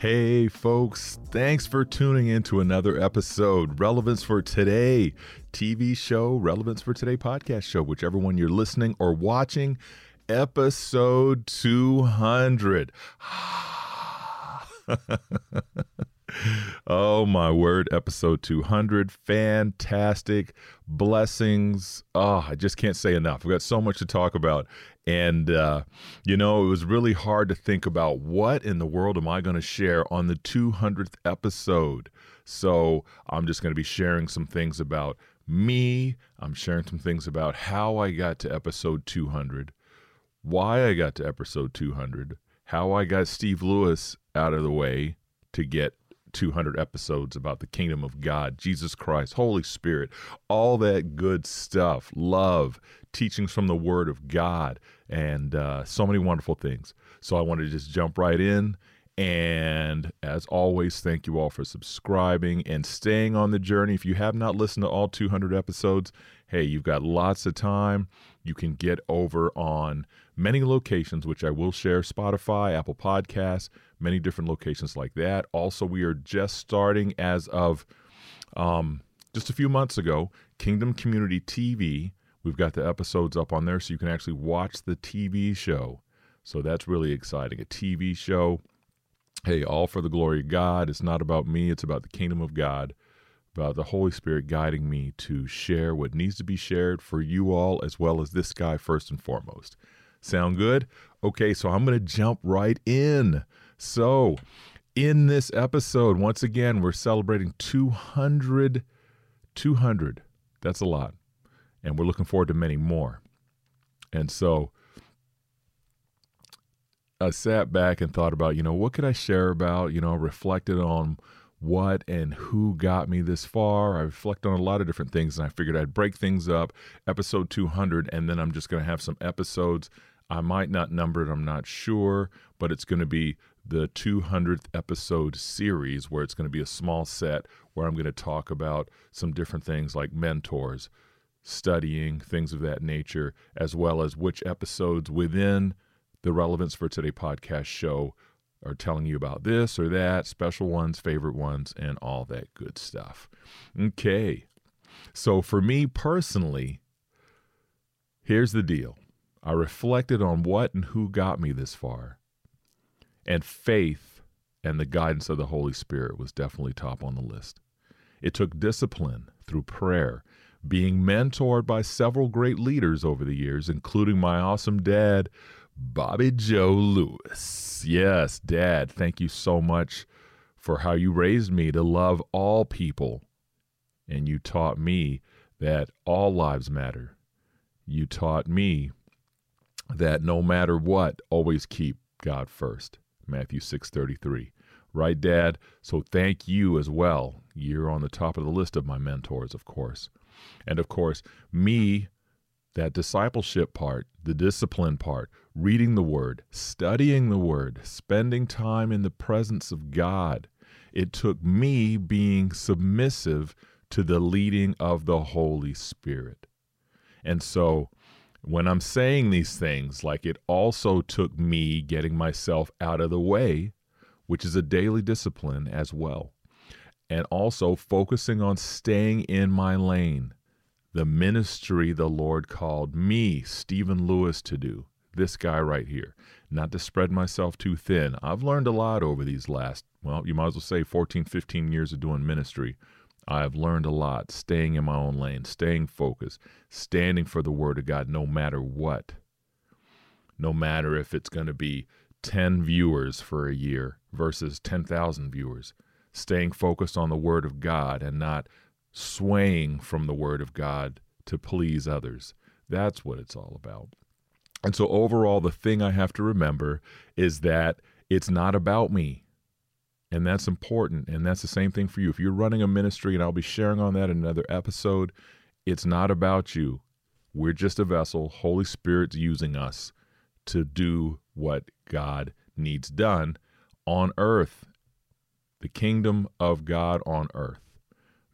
Hey, folks, thanks for tuning in to another episode. Relevance for Today TV show, Relevance for Today podcast show, whichever one you're listening or watching. Episode 200. oh my word, episode 200. Fantastic. Blessings. Oh, I just can't say enough. We've got so much to talk about. And, uh, you know, it was really hard to think about what in the world am I going to share on the 200th episode. So I'm just going to be sharing some things about me. I'm sharing some things about how I got to episode 200, why I got to episode 200, how I got Steve Lewis out of the way to get 200 episodes about the kingdom of God, Jesus Christ, Holy Spirit, all that good stuff, love, teachings from the Word of God, and uh, so many wonderful things. So I wanted to just jump right in. And as always, thank you all for subscribing and staying on the journey. If you have not listened to all 200 episodes, hey, you've got lots of time. You can get over on many locations, which I will share Spotify, Apple Podcasts, many different locations like that. Also, we are just starting as of um, just a few months ago, Kingdom Community TV. We've got the episodes up on there so you can actually watch the TV show. So that's really exciting. A TV show. Hey, all for the glory of God. It's not about me, it's about the kingdom of God, about the Holy Spirit guiding me to share what needs to be shared for you all, as well as this guy, first and foremost. Sound good? Okay, so I'm going to jump right in. So, in this episode, once again, we're celebrating 200. 200. That's a lot. And we're looking forward to many more. And so, I sat back and thought about, you know, what could I share about? You know, reflected on what and who got me this far. I reflect on a lot of different things and I figured I'd break things up. Episode 200, and then I'm just going to have some episodes. I might not number it, I'm not sure, but it's going to be the 200th episode series where it's going to be a small set where I'm going to talk about some different things like mentors, studying, things of that nature, as well as which episodes within the Relevance for Today podcast show are telling you about this or that, special ones, favorite ones, and all that good stuff. Okay. So for me personally, here's the deal. I reflected on what and who got me this far. And faith and the guidance of the Holy Spirit was definitely top on the list. It took discipline through prayer, being mentored by several great leaders over the years, including my awesome dad, Bobby Joe Lewis. Yes, Dad, thank you so much for how you raised me to love all people. And you taught me that all lives matter. You taught me that no matter what, always keep God first. Matthew 6:33. Right, Dad? So thank you as well. You're on the top of the list of my mentors, of course. And of course, me that discipleship part, the discipline part, reading the Word, studying the Word, spending time in the presence of God. It took me being submissive to the leading of the Holy Spirit. And so when I'm saying these things, like it also took me getting myself out of the way, which is a daily discipline as well, and also focusing on staying in my lane the ministry the Lord called me, Stephen Lewis, to do. This guy right here. Not to spread myself too thin. I've learned a lot over these last, well, you might as well say 14, 15 years of doing ministry. I've learned a lot staying in my own lane, staying focused, standing for the Word of God no matter what. No matter if it's going to be 10 viewers for a year versus 10,000 viewers. Staying focused on the Word of God and not swaying from the Word of God to please others. That's what it's all about. And so, overall, the thing I have to remember is that it's not about me. And that's important. And that's the same thing for you. If you're running a ministry, and I'll be sharing on that in another episode, it's not about you. We're just a vessel. Holy Spirit's using us to do what God needs done on earth. The kingdom of God on earth.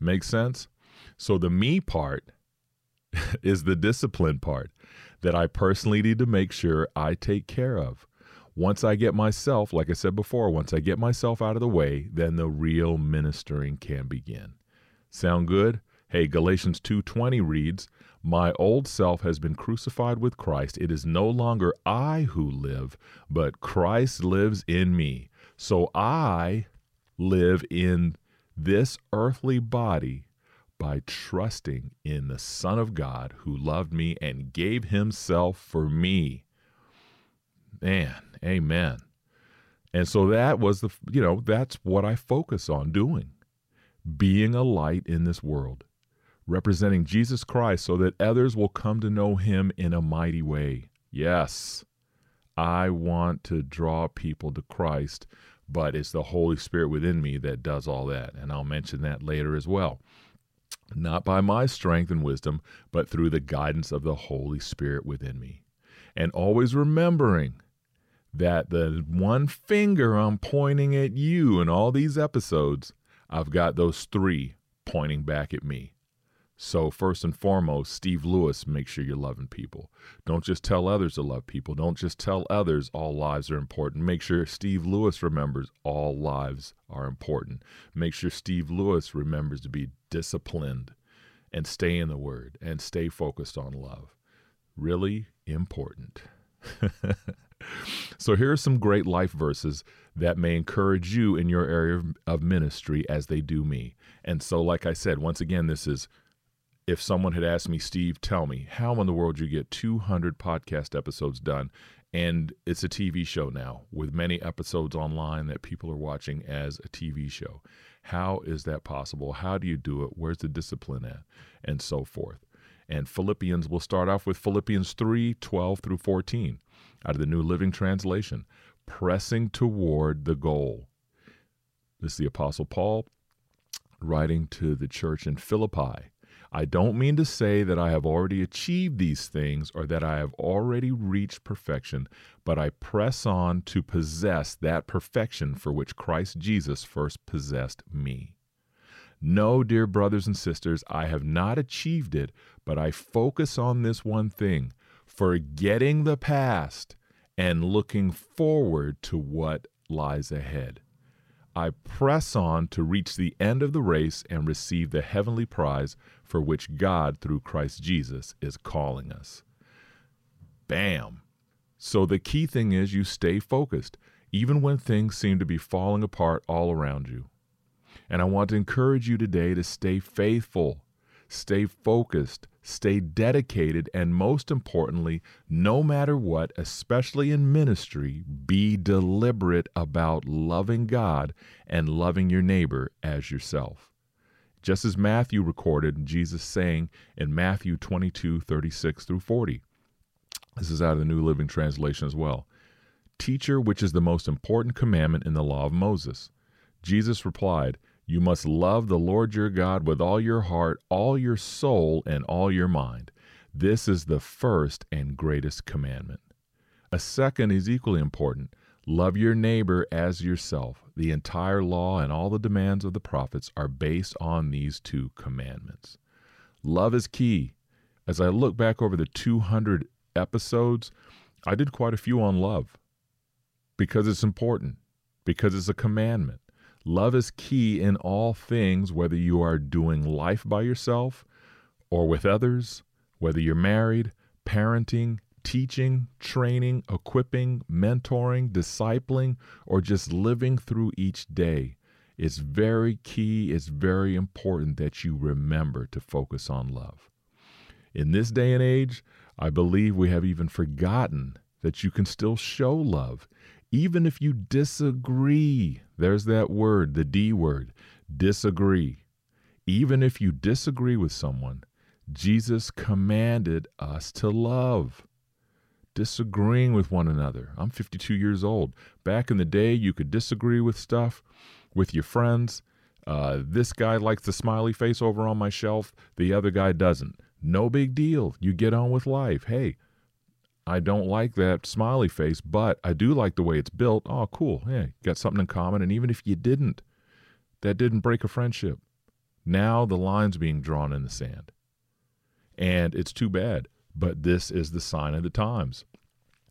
Makes sense? So the me part is the discipline part that I personally need to make sure I take care of. Once I get myself, like I said before, once I get myself out of the way, then the real ministering can begin. Sound good? Hey, Galatians 2:20 reads, "My old self has been crucified with Christ. It is no longer I who live, but Christ lives in me. So I live in this earthly body by trusting in the Son of God who loved me and gave himself for me." Man, amen. And so that was the, you know, that's what I focus on doing being a light in this world, representing Jesus Christ so that others will come to know him in a mighty way. Yes, I want to draw people to Christ, but it's the Holy Spirit within me that does all that. And I'll mention that later as well. Not by my strength and wisdom, but through the guidance of the Holy Spirit within me. And always remembering that the one finger I'm pointing at you in all these episodes, I've got those three pointing back at me. So, first and foremost, Steve Lewis, make sure you're loving people. Don't just tell others to love people. Don't just tell others all lives are important. Make sure Steve Lewis remembers all lives are important. Make sure Steve Lewis remembers to be disciplined and stay in the Word and stay focused on love. Really important. So here are some great life verses that may encourage you in your area of ministry as they do me. And so, like I said, once again, this is if someone had asked me, Steve, tell me, how in the world you get 200 podcast episodes done? And it's a TV show now with many episodes online that people are watching as a TV show. How is that possible? How do you do it? Where's the discipline at? And so forth. And Philippians, we'll start off with Philippians 3 12 through 14 out of the New Living Translation, pressing toward the goal. This is the Apostle Paul writing to the church in Philippi. I don't mean to say that I have already achieved these things or that I have already reached perfection, but I press on to possess that perfection for which Christ Jesus first possessed me. No, dear brothers and sisters, I have not achieved it, but I focus on this one thing forgetting the past and looking forward to what lies ahead. I press on to reach the end of the race and receive the heavenly prize for which God, through Christ Jesus, is calling us. Bam! So the key thing is you stay focused, even when things seem to be falling apart all around you. And I want to encourage you today to stay faithful, stay focused, stay dedicated, and most importantly, no matter what, especially in ministry, be deliberate about loving God and loving your neighbor as yourself. Just as Matthew recorded Jesus saying in Matthew 22 36 through 40. This is out of the New Living Translation as well. Teacher, which is the most important commandment in the law of Moses? Jesus replied, you must love the Lord your God with all your heart, all your soul, and all your mind. This is the first and greatest commandment. A second is equally important love your neighbor as yourself. The entire law and all the demands of the prophets are based on these two commandments. Love is key. As I look back over the 200 episodes, I did quite a few on love because it's important, because it's a commandment. Love is key in all things, whether you are doing life by yourself or with others, whether you're married, parenting, teaching, training, equipping, mentoring, discipling, or just living through each day. It's very key, it's very important that you remember to focus on love. In this day and age, I believe we have even forgotten that you can still show love even if you disagree. There's that word, the D word, disagree. Even if you disagree with someone, Jesus commanded us to love. Disagreeing with one another. I'm 52 years old. Back in the day, you could disagree with stuff with your friends. Uh, this guy likes the smiley face over on my shelf, the other guy doesn't. No big deal. You get on with life. Hey, I don't like that smiley face, but I do like the way it's built. Oh, cool. Hey, got something in common. And even if you didn't, that didn't break a friendship. Now the line's being drawn in the sand. And it's too bad, but this is the sign of the times.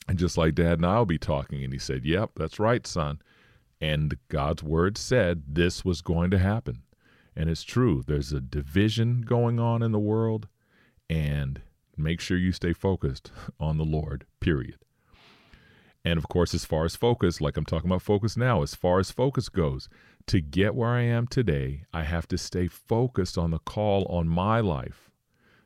And just like Dad and I will be talking, and he said, Yep, that's right, son. And God's word said this was going to happen. And it's true. There's a division going on in the world, and make sure you stay focused on the Lord, period. And of course, as far as focus, like I'm talking about focus now, as far as focus goes, to get where I am today, I have to stay focused on the call on my life,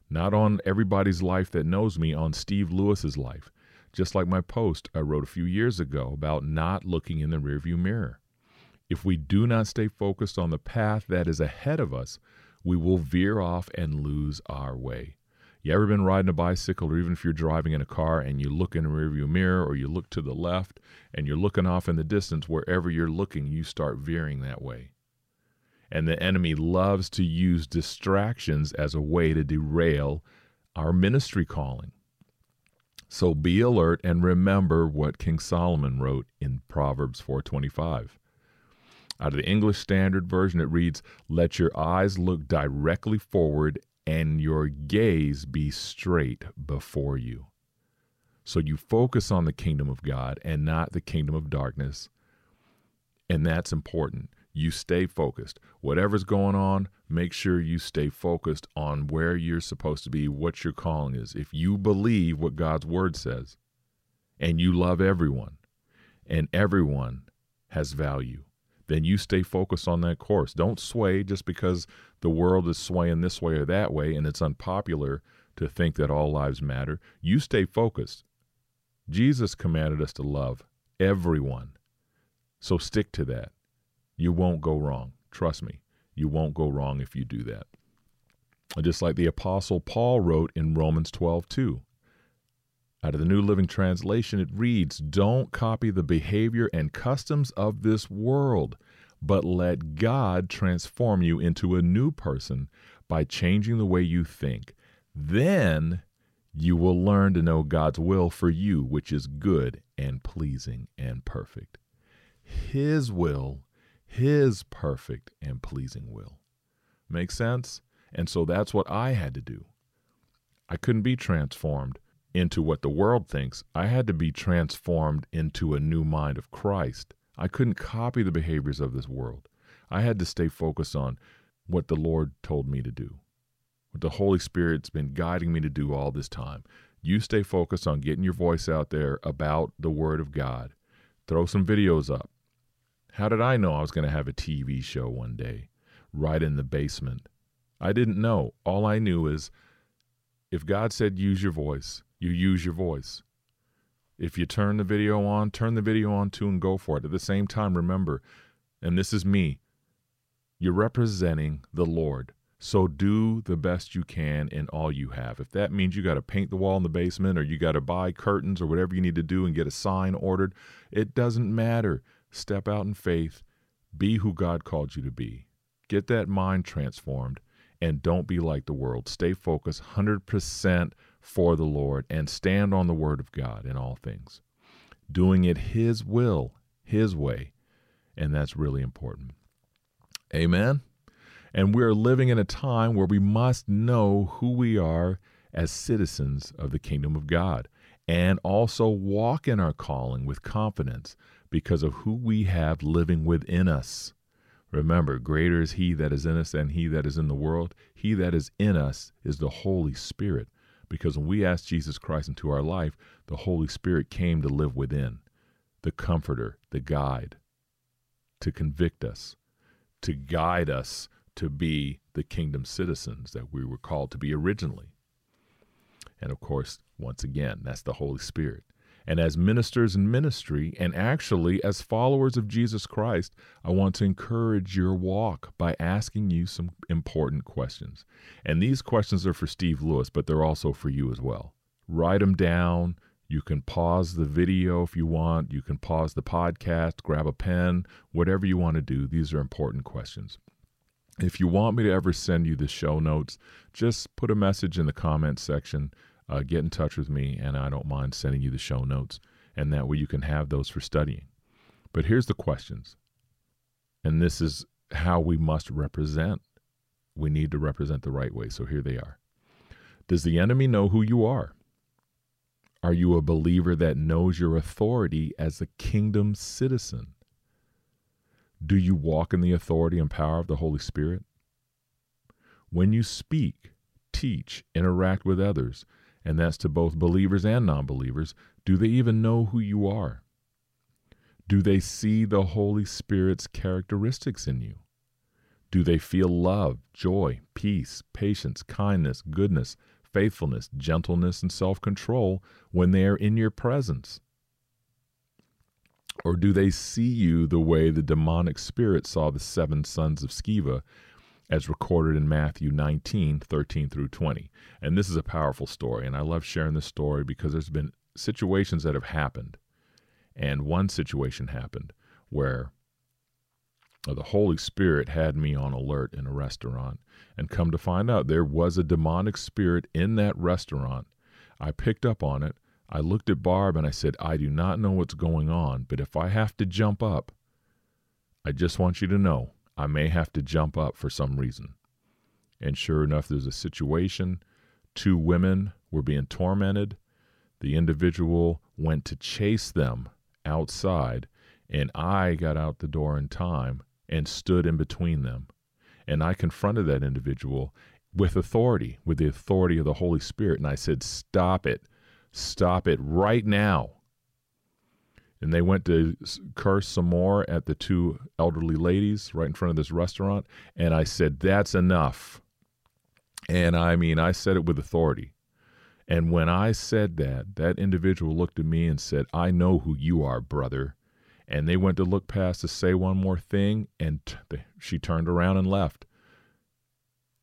not on everybody's life that knows me, on Steve Lewis's life. Just like my post I wrote a few years ago about not looking in the rearview mirror. If we do not stay focused on the path that is ahead of us, we will veer off and lose our way. You ever been riding a bicycle, or even if you're driving in a car and you look in the rearview mirror, or you look to the left and you're looking off in the distance, wherever you're looking, you start veering that way. And the enemy loves to use distractions as a way to derail our ministry calling. So be alert and remember what King Solomon wrote in Proverbs 4:25. Out of the English Standard Version it reads, "Let your eyes look directly forward and your gaze be straight before you." So you focus on the kingdom of God and not the kingdom of darkness. And that's important you stay focused. Whatever's going on, make sure you stay focused on where you're supposed to be, what your calling is. If you believe what God's word says, and you love everyone, and everyone has value, then you stay focused on that course. Don't sway just because the world is swaying this way or that way and it's unpopular to think that all lives matter. You stay focused. Jesus commanded us to love everyone. So stick to that. You won't go wrong. Trust me, you won't go wrong if you do that. Just like the Apostle Paul wrote in Romans 12 2. Out of the New Living Translation, it reads, Don't copy the behavior and customs of this world, but let God transform you into a new person by changing the way you think. Then you will learn to know God's will for you, which is good and pleasing and perfect. His will his perfect and pleasing will. Make sense? And so that's what I had to do. I couldn't be transformed into what the world thinks. I had to be transformed into a new mind of Christ. I couldn't copy the behaviors of this world. I had to stay focused on what the Lord told me to do, what the Holy Spirit's been guiding me to do all this time. You stay focused on getting your voice out there about the Word of God. Throw some videos up. How did I know I was going to have a TV show one day, right in the basement? I didn't know. All I knew is if God said use your voice, you use your voice. If you turn the video on, turn the video on too and go for it. At the same time, remember, and this is me, you're representing the Lord. So do the best you can in all you have. If that means you got to paint the wall in the basement or you got to buy curtains or whatever you need to do and get a sign ordered, it doesn't matter. Step out in faith. Be who God called you to be. Get that mind transformed and don't be like the world. Stay focused 100% for the Lord and stand on the word of God in all things, doing it His will, His way. And that's really important. Amen. And we're living in a time where we must know who we are as citizens of the kingdom of God and also walk in our calling with confidence because of who we have living within us. Remember, greater is He that is in us than He that is in the world. He that is in us is the Holy Spirit. Because when we ask Jesus Christ into our life, the Holy Spirit came to live within, the comforter, the guide, to convict us, to guide us to be the kingdom citizens that we were called to be originally. And of course, once again, that's the Holy Spirit. And as ministers in ministry, and actually as followers of Jesus Christ, I want to encourage your walk by asking you some important questions. And these questions are for Steve Lewis, but they're also for you as well. Write them down. You can pause the video if you want. You can pause the podcast, grab a pen, whatever you want to do. These are important questions. If you want me to ever send you the show notes, just put a message in the comments section. Uh, get in touch with me, and I don't mind sending you the show notes. And that way you can have those for studying. But here's the questions. And this is how we must represent. We need to represent the right way. So here they are. Does the enemy know who you are? Are you a believer that knows your authority as a kingdom citizen? Do you walk in the authority and power of the Holy Spirit? When you speak, teach, interact with others, and that's to both believers and non believers, do they even know who you are? Do they see the Holy Spirit's characteristics in you? Do they feel love, joy, peace, patience, kindness, goodness, faithfulness, gentleness, and self control when they are in your presence? Or do they see you the way the demonic spirit saw the seven sons of Sceva, as recorded in Matthew 19, 13 through 20? And this is a powerful story, and I love sharing this story because there's been situations that have happened. And one situation happened where uh, the Holy Spirit had me on alert in a restaurant. And come to find out, there was a demonic spirit in that restaurant. I picked up on it. I looked at Barb and I said, I do not know what's going on, but if I have to jump up, I just want you to know I may have to jump up for some reason. And sure enough, there's a situation. Two women were being tormented. The individual went to chase them outside, and I got out the door in time and stood in between them. And I confronted that individual with authority, with the authority of the Holy Spirit. And I said, Stop it. Stop it right now. And they went to curse some more at the two elderly ladies right in front of this restaurant. And I said, That's enough. And I mean, I said it with authority. And when I said that, that individual looked at me and said, I know who you are, brother. And they went to look past to say one more thing, and t- she turned around and left.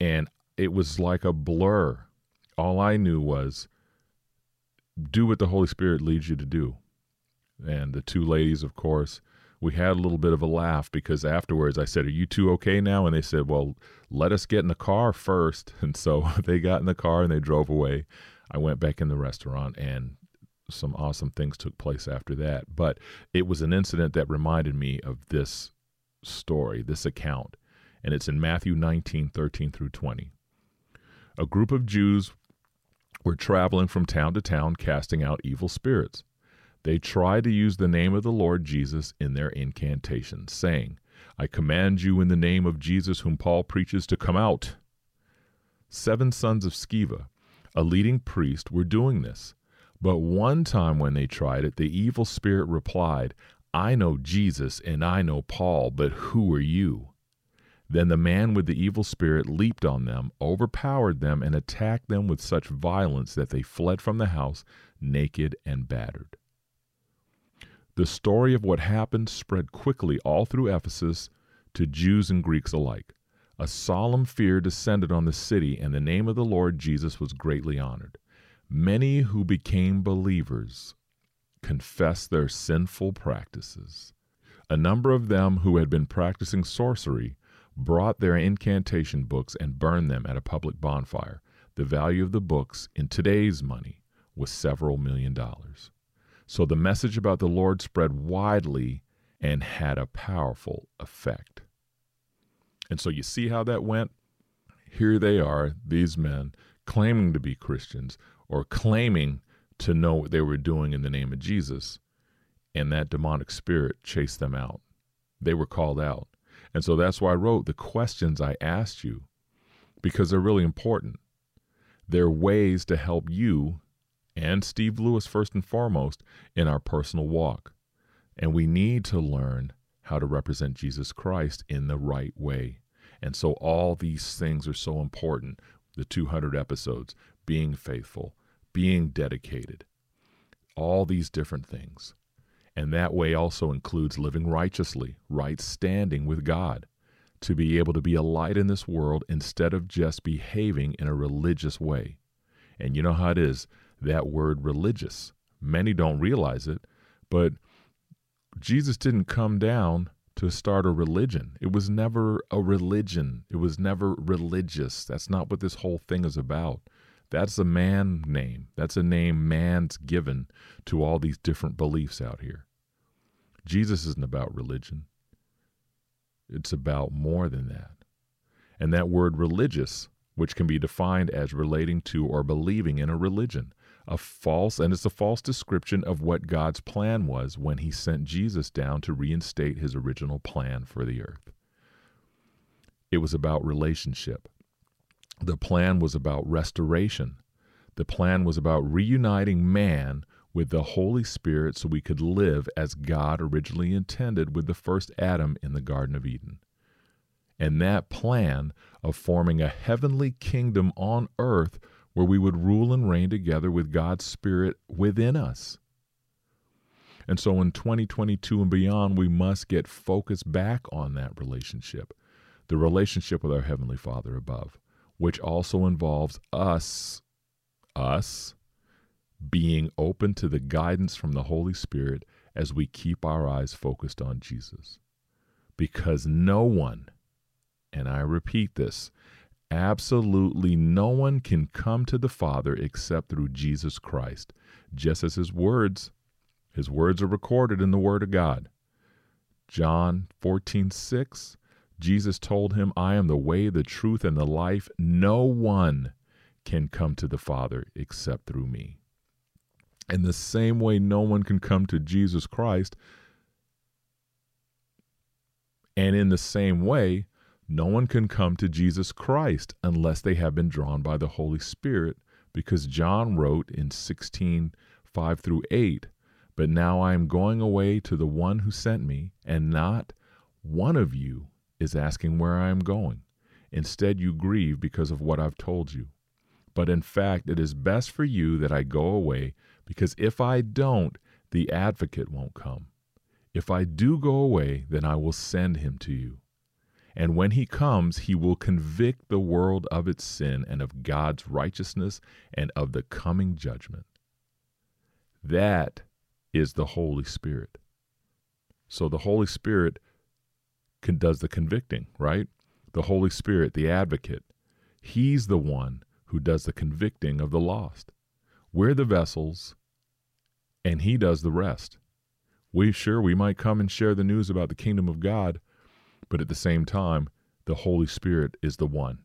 And it was like a blur. All I knew was do what the Holy Spirit leads you to do. And the two ladies, of course, we had a little bit of a laugh because afterwards I said, Are you two okay now? And they said, Well, let us get in the car first. And so they got in the car and they drove away. I went back in the restaurant and some awesome things took place after that. But it was an incident that reminded me of this story, this account. And it's in Matthew 19, 13 through 20. A group of Jews were traveling from town to town casting out evil spirits. They tried to use the name of the Lord Jesus in their incantations, saying, I command you in the name of Jesus, whom Paul preaches, to come out. Seven sons of Sceva, a leading priest, were doing this. But one time when they tried it, the evil spirit replied, I know Jesus and I know Paul, but who are you? Then the man with the evil spirit leaped on them, overpowered them, and attacked them with such violence that they fled from the house, naked and battered. The story of what happened spread quickly all through Ephesus to Jews and Greeks alike. A solemn fear descended on the city, and the name of the Lord Jesus was greatly honored. Many who became believers confessed their sinful practices. A number of them who had been practicing sorcery brought their incantation books and burned them at a public bonfire. The value of the books in today's money was several million dollars. So the message about the Lord spread widely and had a powerful effect. And so you see how that went? Here they are, these men, claiming to be Christians or claiming to know what they were doing in the name of Jesus, and that demonic spirit chased them out. They were called out. And so that's why I wrote the questions I asked you because they're really important. They're ways to help you and Steve Lewis, first and foremost, in our personal walk. And we need to learn how to represent Jesus Christ in the right way. And so all these things are so important. The 200 episodes, being faithful, being dedicated, all these different things. And that way also includes living righteously, right standing with God, to be able to be a light in this world instead of just behaving in a religious way. And you know how it is that word religious. Many don't realize it, but Jesus didn't come down to start a religion. It was never a religion. It was never religious. That's not what this whole thing is about. That's a man name. That's a name man's given to all these different beliefs out here. Jesus isn't about religion, it's about more than that. And that word religious, which can be defined as relating to or believing in a religion, a false, and it's a false description of what God's plan was when he sent Jesus down to reinstate his original plan for the earth. It was about relationship. The plan was about restoration. The plan was about reuniting man with the Holy Spirit so we could live as God originally intended with the first Adam in the Garden of Eden. And that plan of forming a heavenly kingdom on earth where we would rule and reign together with God's Spirit within us. And so in 2022 and beyond, we must get focused back on that relationship, the relationship with our Heavenly Father above which also involves us, us, being open to the guidance from the Holy Spirit as we keep our eyes focused on Jesus. Because no one, and I repeat this, absolutely no one can come to the Father except through Jesus Christ, just as his words, his words are recorded in the Word of God. John 14:6 Jesus told him, I am the way, the truth, and the life. No one can come to the Father except through me. In the same way, no one can come to Jesus Christ. And in the same way, no one can come to Jesus Christ unless they have been drawn by the Holy Spirit, because John wrote in 16 5 through 8, But now I am going away to the one who sent me, and not one of you is asking where I am going. Instead, you grieve because of what I've told you. But in fact, it is best for you that I go away, because if I don't, the advocate won't come. If I do go away, then I will send him to you. And when he comes, he will convict the world of its sin and of God's righteousness and of the coming judgment. That is the Holy Spirit. So the Holy Spirit con- does the convicting, right? The Holy Spirit, the advocate, he's the one who does the convicting of the lost. We're the vessels, and he does the rest. We sure we might come and share the news about the kingdom of God, but at the same time, the Holy Spirit is the one.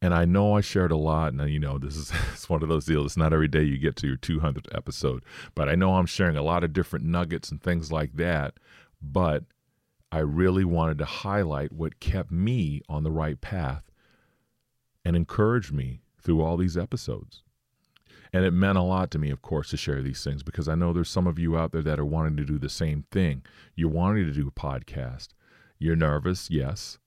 And I know I shared a lot, and uh, you know this is it's one of those deals. It's not every day you get to your 200th episode, but I know I'm sharing a lot of different nuggets and things like that. But I really wanted to highlight what kept me on the right path and encouraged me through all these episodes. And it meant a lot to me, of course, to share these things because I know there's some of you out there that are wanting to do the same thing. You're wanting to do a podcast. You're nervous, yes.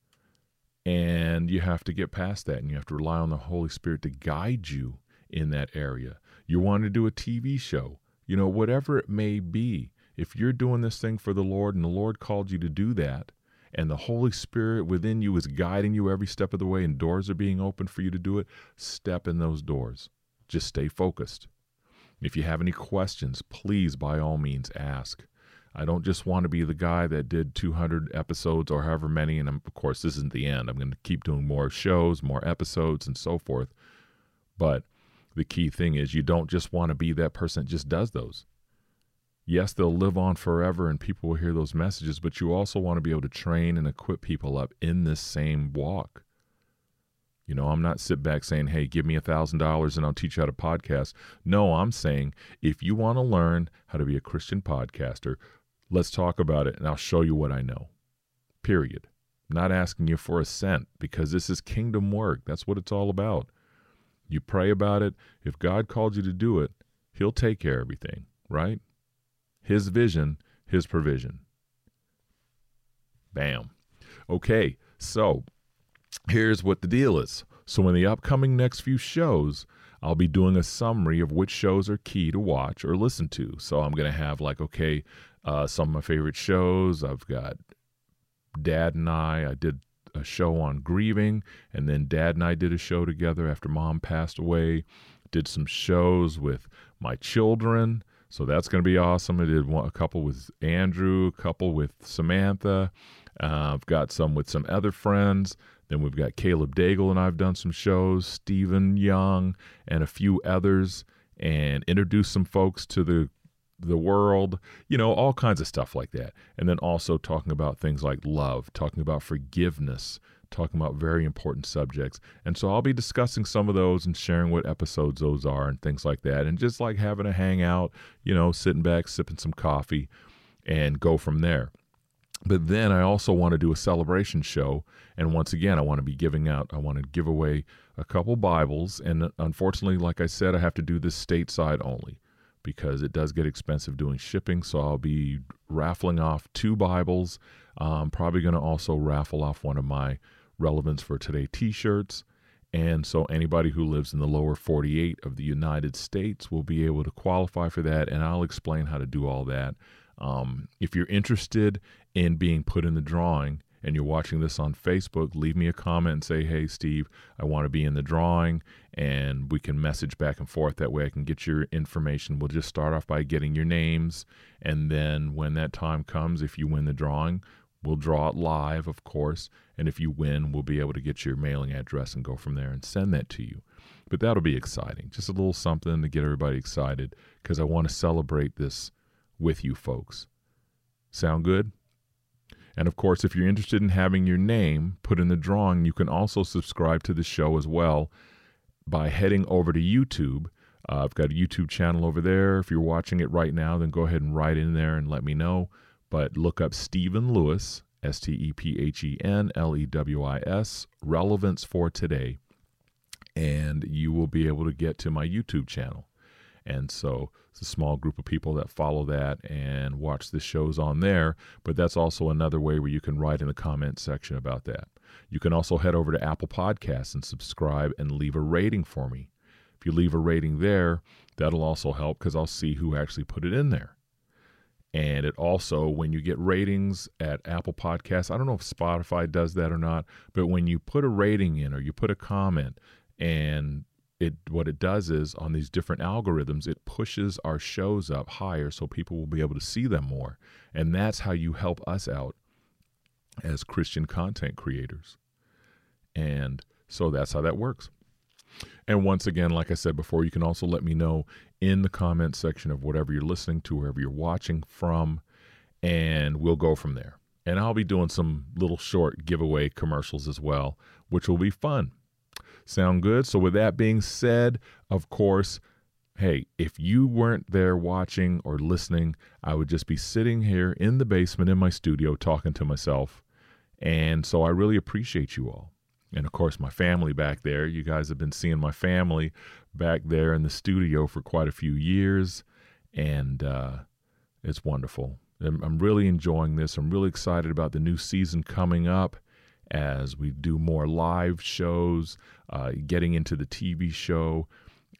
And you have to get past that and you have to rely on the Holy Spirit to guide you in that area. You want to do a TV show, you know, whatever it may be. If you're doing this thing for the Lord and the Lord called you to do that, and the Holy Spirit within you is guiding you every step of the way, and doors are being opened for you to do it, step in those doors. Just stay focused. If you have any questions, please, by all means, ask. I don't just want to be the guy that did 200 episodes or however many, and of course, this isn't the end. I'm going to keep doing more shows, more episodes, and so forth. But the key thing is, you don't just want to be that person that just does those yes, they'll live on forever and people will hear those messages, but you also want to be able to train and equip people up in this same walk. You know, I'm not sit back saying, hey, give me a $1,000 and I'll teach you how to podcast. No, I'm saying if you want to learn how to be a Christian podcaster, let's talk about it and I'll show you what I know. Period. I'm not asking you for a cent because this is kingdom work. That's what it's all about. You pray about it. If God called you to do it, He'll take care of everything, right? His vision, His provision. Bam. Okay, so here's what the deal is. So, in the upcoming next few shows, I'll be doing a summary of which shows are key to watch or listen to. So I'm going to have, like, okay, uh, some of my favorite shows. I've got Dad and I, I did a show on grieving, and then Dad and I did a show together after Mom passed away. Did some shows with my children, so that's going to be awesome. I did one, a couple with Andrew, a couple with Samantha. Uh, I've got some with some other friends. Then we've got Caleb Daigle and I've done some shows, Stephen Young, and a few others, and introduced some folks to the the world, you know, all kinds of stuff like that. And then also talking about things like love, talking about forgiveness, talking about very important subjects. And so I'll be discussing some of those and sharing what episodes those are and things like that. And just like having a hangout, you know, sitting back, sipping some coffee and go from there. But then I also want to do a celebration show. And once again, I want to be giving out, I want to give away a couple Bibles. And unfortunately, like I said, I have to do this stateside only because it does get expensive doing shipping. So I'll be raffling off two Bibles. I'm probably going to also raffle off one of my Relevance for Today t shirts. And so anybody who lives in the lower 48 of the United States will be able to qualify for that. And I'll explain how to do all that. Um, if you're interested in being put in the drawing, and you're watching this on Facebook, leave me a comment and say, hey, Steve, I want to be in the drawing. And we can message back and forth. That way I can get your information. We'll just start off by getting your names. And then when that time comes, if you win the drawing, we'll draw it live, of course. And if you win, we'll be able to get your mailing address and go from there and send that to you. But that'll be exciting. Just a little something to get everybody excited because I want to celebrate this with you folks. Sound good? And of course, if you're interested in having your name put in the drawing, you can also subscribe to the show as well by heading over to YouTube. Uh, I've got a YouTube channel over there. If you're watching it right now, then go ahead and write in there and let me know. But look up Stephen Lewis, S T E P H E N L E W I S, Relevance for Today, and you will be able to get to my YouTube channel. And so it's a small group of people that follow that and watch the shows on there. But that's also another way where you can write in the comment section about that. You can also head over to Apple Podcasts and subscribe and leave a rating for me. If you leave a rating there, that'll also help because I'll see who actually put it in there. And it also, when you get ratings at Apple Podcasts, I don't know if Spotify does that or not, but when you put a rating in or you put a comment and it what it does is on these different algorithms it pushes our shows up higher so people will be able to see them more. And that's how you help us out as christian content creators. And so that's how that works. And once again like i said before you can also let me know in the comment section of whatever you're listening to wherever you're watching from and we'll go from there. And i'll be doing some little short giveaway commercials as well which will be fun Sound good? So, with that being said, of course, hey, if you weren't there watching or listening, I would just be sitting here in the basement in my studio talking to myself. And so I really appreciate you all. And of course, my family back there. You guys have been seeing my family back there in the studio for quite a few years. And uh, it's wonderful. I'm really enjoying this. I'm really excited about the new season coming up as we do more live shows, uh, getting into the TV show,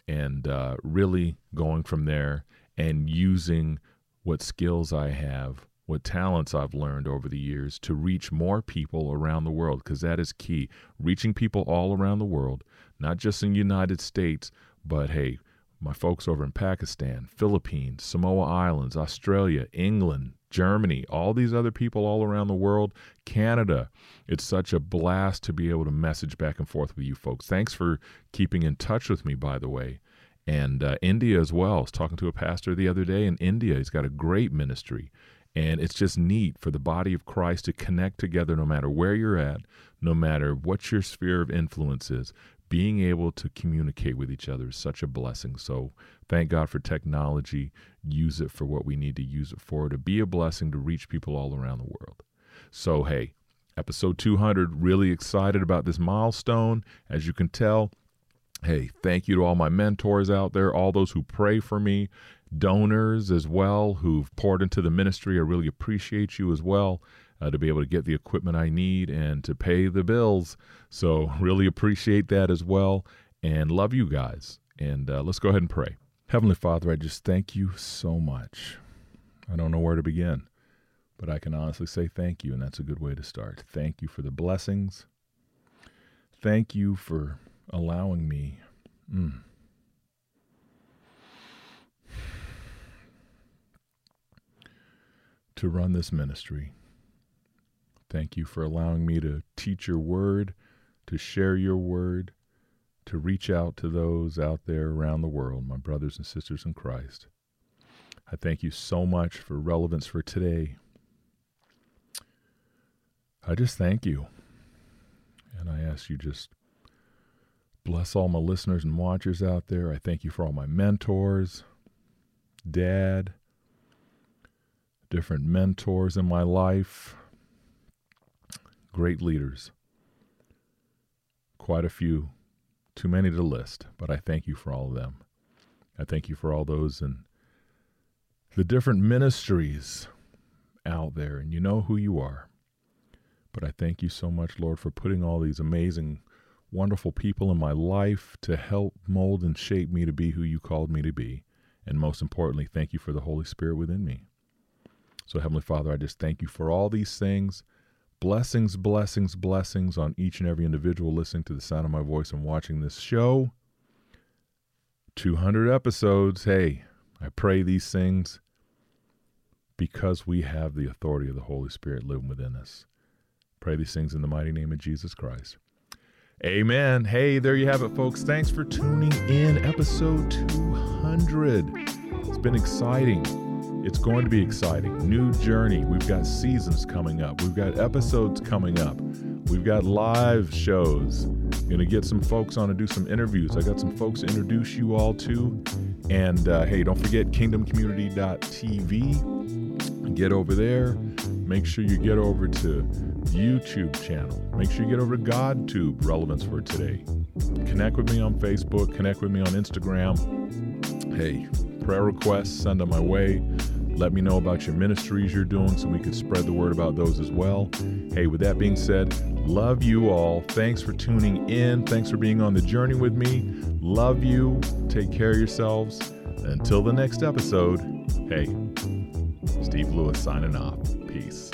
and uh, really going from there and using what skills I have, what talents I've learned over the years to reach more people around the world, because that is key. Reaching people all around the world, not just in the United States, but hey, my folks over in Pakistan, Philippines, Samoa Islands, Australia, England, Germany, all these other people all around the world, Canada. It's such a blast to be able to message back and forth with you folks. Thanks for keeping in touch with me, by the way. And uh, India as well. I was talking to a pastor the other day in India. He's got a great ministry. And it's just neat for the body of Christ to connect together no matter where you're at, no matter what your sphere of influence is being able to communicate with each other is such a blessing. So thank God for technology. Use it for what we need to use it for to be a blessing to reach people all around the world. So, hey, episode 200, really excited about this milestone. As you can tell, hey, thank you to all my mentors out there, all those who pray for me, donors as well who've poured into the ministry. I really appreciate you as well uh, to be able to get the equipment I need and to pay the bills. So, really appreciate that as well and love you guys. And uh, let's go ahead and pray. Heavenly Father, I just thank you so much. I don't know where to begin, but I can honestly say thank you, and that's a good way to start. Thank you for the blessings. Thank you for allowing me. Mm, to run this ministry. Thank you for allowing me to teach your word, to share your word, to reach out to those out there around the world, my brothers and sisters in Christ. I thank you so much for relevance for today. I just thank you. And I ask you just bless all my listeners and watchers out there. I thank you for all my mentors, dad, different mentors in my life, great leaders. Quite a few, too many to list, but I thank you for all of them. I thank you for all those and the different ministries out there, and you know who you are. But I thank you so much, Lord, for putting all these amazing, wonderful people in my life to help mold and shape me to be who you called me to be. And most importantly, thank you for the Holy Spirit within me. So, Heavenly Father, I just thank you for all these things. Blessings, blessings, blessings on each and every individual listening to the sound of my voice and watching this show. 200 episodes. Hey, I pray these things because we have the authority of the Holy Spirit living within us. Pray these things in the mighty name of Jesus Christ. Amen. Hey, there you have it, folks. Thanks for tuning in. Episode 200. It's been exciting. It's going to be exciting. New journey. We've got seasons coming up. We've got episodes coming up. We've got live shows. Going to get some folks on to do some interviews. I got some folks to introduce you all to. And uh, hey, don't forget kingdomcommunity.tv. Get over there. Make sure you get over to YouTube channel. Make sure you get over to GodTube Relevance for Today. Connect with me on Facebook. Connect with me on Instagram. Hey, prayer requests, send them my way. Let me know about your ministries you're doing so we could spread the word about those as well. Hey, with that being said, love you all. Thanks for tuning in. Thanks for being on the journey with me. Love you. Take care of yourselves. Until the next episode, hey, Steve Lewis signing off. Peace.